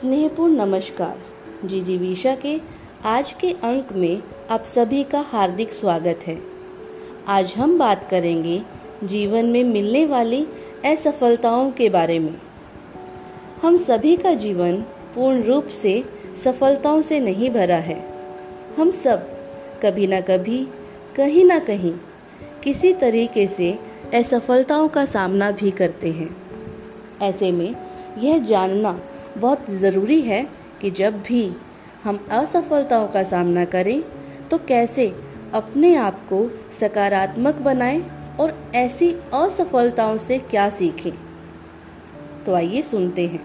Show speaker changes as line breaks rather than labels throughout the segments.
स्नेहपूर्ण नमस्कार। जी जी, विशा के आज के अंक में आप सभी का हार्दिक स्वागत है। आज हम बात करेंगे जीवन में मिलने वाली असफलताओं के बारे में। हम सभी का जीवन पूर्ण रूप से सफलताओं से नहीं भरा है। हम सब कभी ना कभी, कहीं ना कहीं किसी तरीके से असफलताओं का सामना भी करते हैं। ऐसे में यह जानना बहुत ज़रूरी है कि जब भी हम असफलताओं का सामना करें तो कैसे अपने आप को सकारात्मक बनाएँ और ऐसी असफलताओं से क्या सीखें? तो आइए सुनते हैं।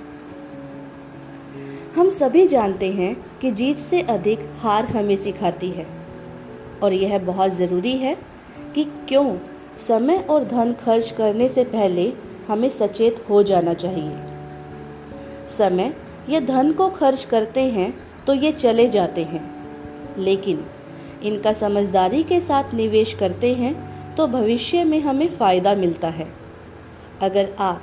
हम सभी जानते हैं कि जीत से अधिक हार हमें सिखाती है, और यह बहुत ज़रूरी है कि क्यों समय और धन खर्च करने से पहले हमें सचेत हो जाना चाहिए। समय या धन को खर्च करते हैं तो ये चले जाते हैं। लेकिन इनका समझदारी के साथ निवेश करते हैं तो भविष्य में हमें फ़ायदा मिलता है। अगर आप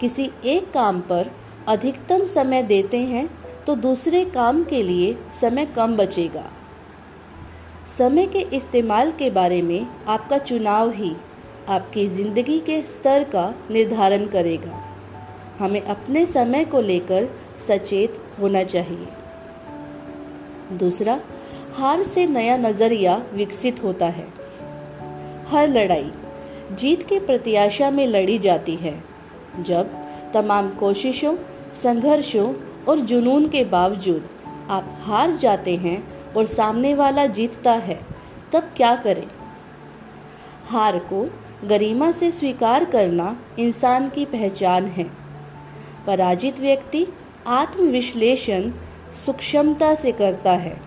किसी एक काम पर अधिकतम समय देते हैं तो दूसरे काम के लिए समय कम बचेगा। समय के इस्तेमाल के बारे में आपका चुनाव ही आपकी ज़िंदगी के स्तर का निर्धारण करेगा। हमें अपने समय को लेकर सचेत होना चाहिए। दूसरा, हार से नया नज़रिया विकसित होता है। हर लड़ाई जीत के प्रत्याशा में लड़ी जाती है, जब तमाम कोशिशों, संघर्षों और जुनून के बावजूद आप हार जाते हैं और सामने वाला जीतता है, तब क्या करें? हार को गरिमा से स्वीकार करना इंसान की पहचान है। पराजित व्यक्ति आत्मविश्लेषण सूक्ष्मता से करता है।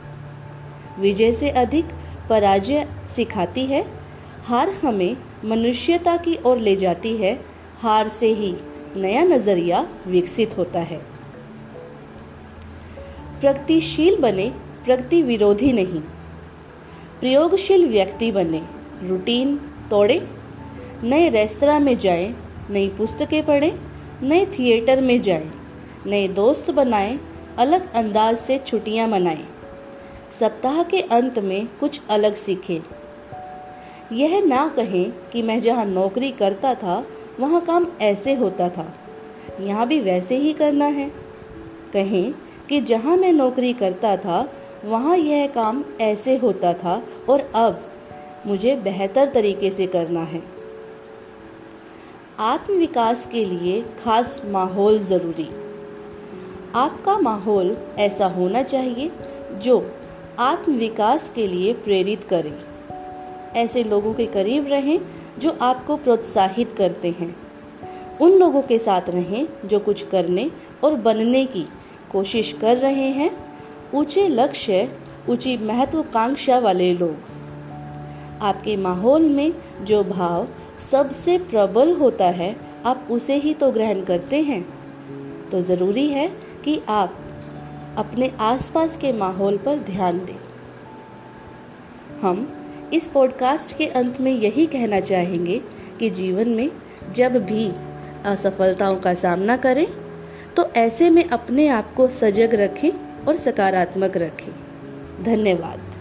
विजय से अधिक पराजय सिखाती है। हार हमें मनुष्यता की ओर ले जाती है। हार से ही नया नज़रिया विकसित होता है। प्रगतिशील बने प्रगति विरोधी नहीं। प्रयोगशील व्यक्ति बने रूटीन तोड़े। नए रेस्तरा में जाएँ, नई पुस्तकें पढ़ें नए थिएटर में जाएँ, नए दोस्त बनाएँ, अलग अंदाज से छुट्टियाँ मनाएँ, सप्ताह के अंत में कुछ अलग सीखें। यह ना कहें कि मैं जहाँ नौकरी करता था वहाँ काम ऐसे होता था। यहाँ भी वैसे ही करना है। कहें कि जहाँ मैं नौकरी करता था वहाँ यह काम ऐसे होता था और अब मुझे बेहतर तरीके से करना है। आत्मविकास के लिए खास माहौल ज़रूरी। आपका माहौल ऐसा होना चाहिए जो आत्मविकास के लिए प्रेरित करे। ऐसे लोगों के करीब रहें जो आपको प्रोत्साहित करते हैं। उन लोगों के साथ रहें जो कुछ करने और बनने की कोशिश कर रहे हैं। ऊँचे लक्ष्य, ऊँची महत्वाकांक्षा वाले लोग। आपके माहौल में जो भाव सबसे प्रबल होता है, आप उसे ही तो ग्रहण करते हैं। तो ज़रूरी है कि आप अपने आसपास के माहौल पर ध्यान दें। हम इस पॉडकास्ट के अंत में यही कहना चाहेंगे कि जीवन में जब भी असफलताओं का सामना करें तो ऐसे में अपने आप को सजग रखें और सकारात्मक रखें। धन्यवाद।